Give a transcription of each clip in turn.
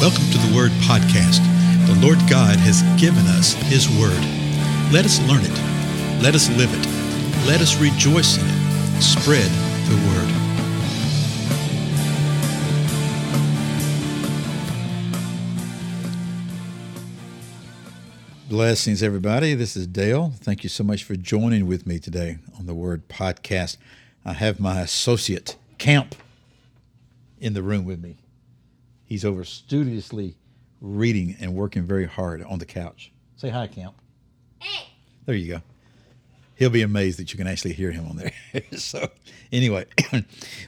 Welcome to the Word Podcast. The Lord God has given us His Word. Let us learn it. Let us live it. Let us rejoice in it. Spread the Word. Blessings, everybody. This is Dale. Thank you so much for joining with me today on the Word Podcast. I have my associate, Camp, in the room with me. He's over studiously reading and working very hard on the couch. Say hi, Camp. Hey. There you go. He'll be amazed that you can actually hear him on there. so, anyway,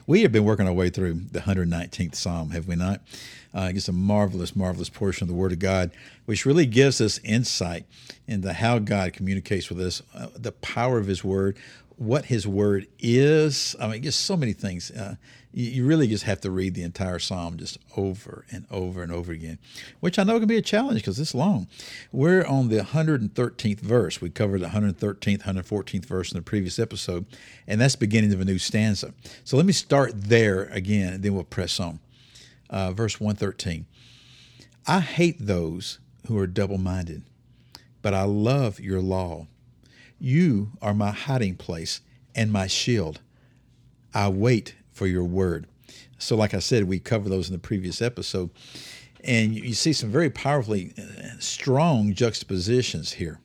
we have been working our way through the 119th Psalm, have we not? Uh, it's a marvelous, marvelous portion of the Word of God, which really gives us insight into how God communicates with us, uh, the power of His Word, what His Word is. I mean, just so many things. Uh, you, you really just have to read the entire psalm just over and over and over again, which I know can be a challenge because it's long. We're on the 113th verse. We covered the 113th, 114th verse in the previous episode, and that's beginning of a new stanza. So let me start there again, and then we'll press on. Uh, verse 113. I hate those who are double minded, but I love your law. You are my hiding place and my shield. I wait for your word. So, like I said, we covered those in the previous episode. And you see some very powerfully uh, strong juxtapositions here.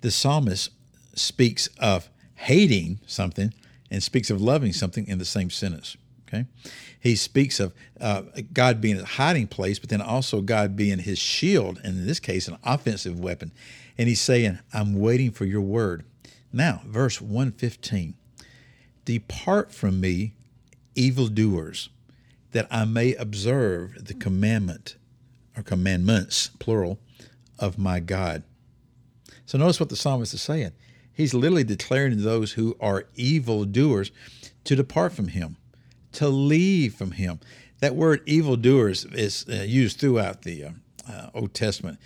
The psalmist speaks of hating something and speaks of loving something in the same sentence. Okay, he speaks of uh, God being a hiding place, but then also God being his shield, and in this case, an offensive weapon. And he's saying, "I'm waiting for your word." Now, verse one fifteen. Depart from me, evildoers, that I may observe the commandment or commandments, plural, of my God. So notice what the psalmist is saying. He's literally declaring to those who are evildoers to depart from him, to leave from him. That word evildoers is uh, used throughout the uh, uh, Old Testament.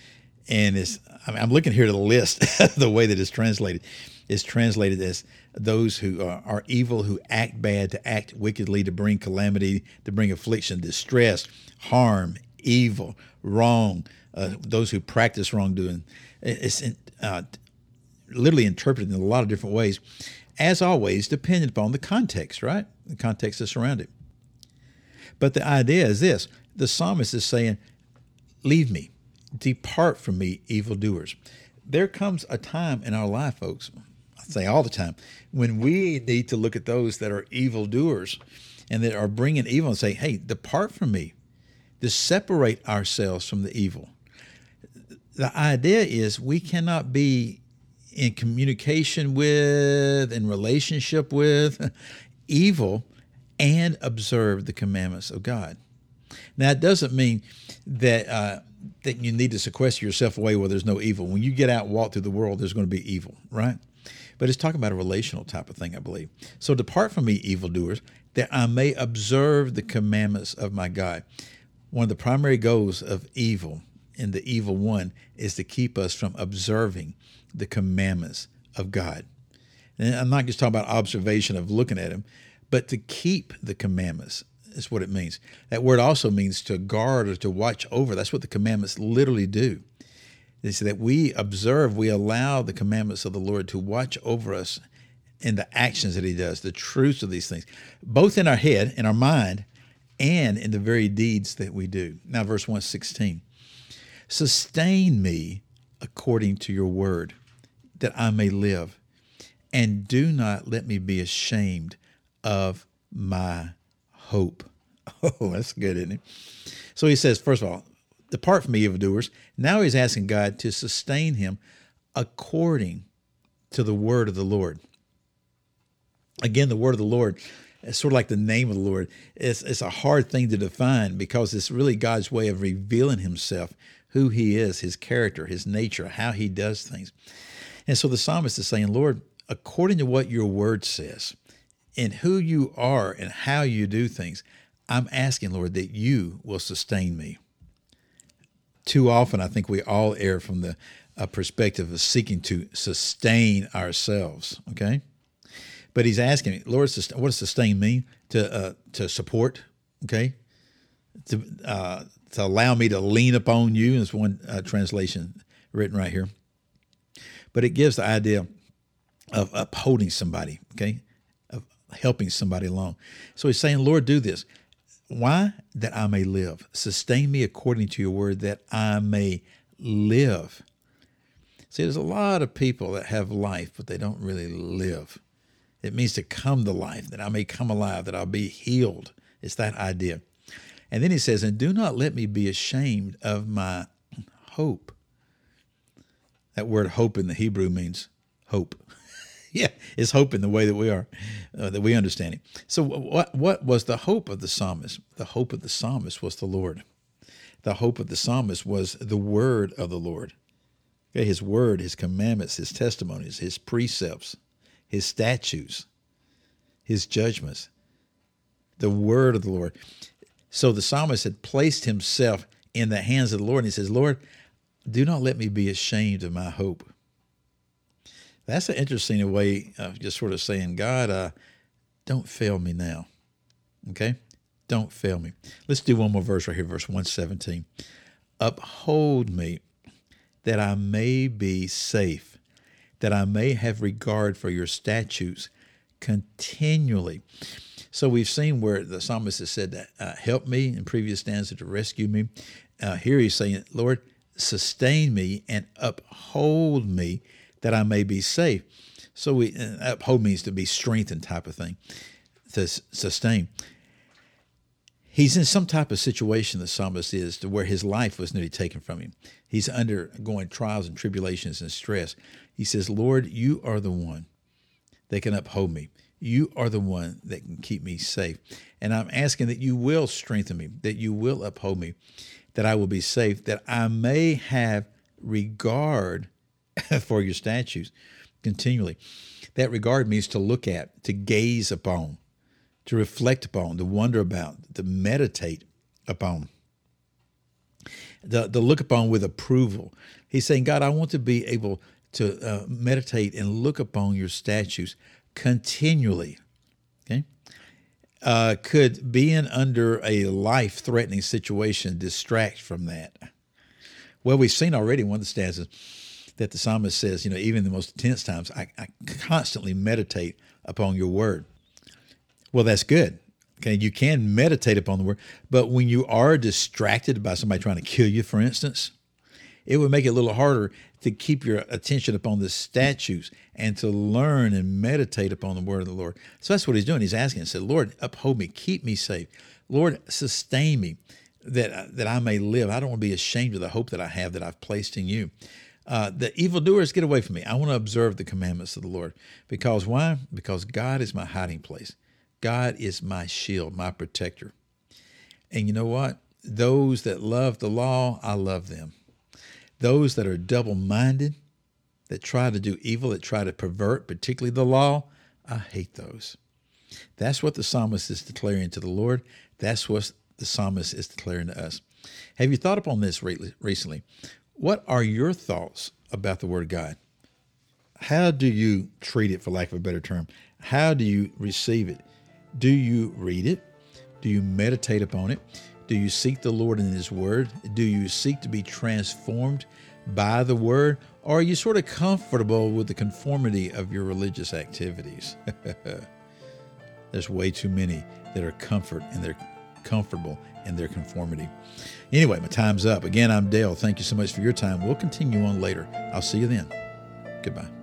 And it's, I I'm looking here to the list, the way that it's translated. Is translated as those who are, are, evil, who act bad, to act wickedly, to bring calamity, to bring affliction, distress, harm, evil, wrong, uh, those who practice wrongdoing. It's uh, literally interpreted in a lot of different ways, as always, dependent upon the context, right? The context that's surrounded. But the idea is this the psalmist is saying, Leave me, depart from me, evildoers. There comes a time in our life, folks, I say all the time, when we need to look at those that are evildoers and that are bringing evil and say, hey, depart from me, to separate ourselves from the evil. The idea is we cannot be in communication with, in relationship with evil, and observe the commandments of God. Now, it doesn't mean that uh, that you need to sequester yourself away where there's no evil. When you get out and walk through the world, there's going to be evil, right? But it's talking about a relational type of thing, I believe. So depart from me, evildoers, that I may observe the commandments of my God. One of the primary goals of evil in the evil one is to keep us from observing the commandments of God. And I'm not just talking about observation of looking at them, but to keep the commandments is what it means. That word also means to guard or to watch over. That's what the commandments literally do is that we observe, we allow the commandments of the Lord to watch over us in the actions that He does, the truths of these things, both in our head, in our mind, and in the very deeds that we do. Now, verse 116 Sustain me according to your word, that I may live, and do not let me be ashamed of my hope. Oh, that's good, isn't it? So he says, first of all, Depart from me, evildoers. Now he's asking God to sustain him according to the word of the Lord. Again, the word of the Lord is sort of like the name of the Lord. It's, it's a hard thing to define because it's really God's way of revealing himself, who he is, his character, his nature, how he does things. And so the psalmist is saying, Lord, according to what your word says, and who you are and how you do things, I'm asking, Lord, that you will sustain me too often, I think we all err from the uh, perspective of seeking to sustain ourselves. Okay, but he's asking, Lord, what does sustain mean? To uh, to support. Okay, to uh, to allow me to lean upon you. There's one uh, translation written right here. But it gives the idea of upholding somebody, okay, of helping somebody along. So he's saying, Lord, do this. Why? That I may live. Sustain me according to your word, that I may live. See, there's a lot of people that have life, but they don't really live. It means to come to life, that I may come alive, that I'll be healed. It's that idea. And then he says, And do not let me be ashamed of my hope. That word hope in the Hebrew means hope. yeah, is hope in the way that we are, uh, that we understand it. So, what, what was the hope of the psalmist? The hope of the psalmist was the Lord. The hope of the psalmist was the word of the Lord. Okay, his word, his commandments, his testimonies, his precepts, his statutes, his judgments, the word of the Lord. So the psalmist had placed himself in the hands of the Lord, and he says, Lord, do not let me be ashamed of my hope. That's an interesting way of just sort of saying, God, uh, don't fail me now. Okay? Don't fail me. Let's do one more verse right here, verse 117. Uphold me that I may be safe, that I may have regard for your statutes continually. So we've seen where the psalmist has said, uh, Help me in previous stanza to rescue me. Uh, here he's saying, Lord, sustain me and uphold me that I may be safe. So we uh, uphold means to be strengthened type of thing, to sustain. He's in some type of situation, the psalmist is, to where his life was nearly taken from him. He's undergoing trials and tribulations and stress. He says, Lord, you are the one that can uphold me. You are the one that can keep me safe. And I'm asking that you will strengthen me, that you will uphold me, that I will be safe, that I may have regard for your statutes continually. That regard means to look at, to gaze upon, to reflect upon, to wonder about, to meditate upon, the, to look upon with approval. He's saying, God, I want to be able to uh, meditate and look upon your statutes continually. Okay? Uh, could being under a life threatening situation distract from that? Well, we've seen already one of the stanzas that the psalmist says, you know, even in the most intense times, I, I constantly meditate upon your word. Well, that's good. Okay, you can meditate upon the word, but when you are distracted by somebody trying to kill you, for instance, it would make it a little harder to keep your attention upon the statutes and to learn and meditate upon the word of the Lord. So that's what he's doing. He's asking, he said, Lord, uphold me, keep me safe. Lord, sustain me that, that I may live. I don't want to be ashamed of the hope that I have that I've placed in you. Uh, the evildoers get away from me. I want to observe the commandments of the Lord. Because why? Because God is my hiding place. God is my shield, my protector. And you know what? Those that love the law, I love them. Those that are double minded, that try to do evil, that try to pervert, particularly the law, I hate those. That's what the psalmist is declaring to the Lord. That's what the psalmist is declaring to us. Have you thought upon this recently? What are your thoughts about the Word of God? How do you treat it, for lack of a better term? How do you receive it? Do you read it? Do you meditate upon it? Do you seek the Lord in His Word? Do you seek to be transformed by the Word? Or are you sort of comfortable with the conformity of your religious activities? There's way too many that are comfort in they're comfortable in their conformity. Anyway, my time's up. Again, I'm Dale. Thank you so much for your time. We'll continue on later. I'll see you then. Goodbye.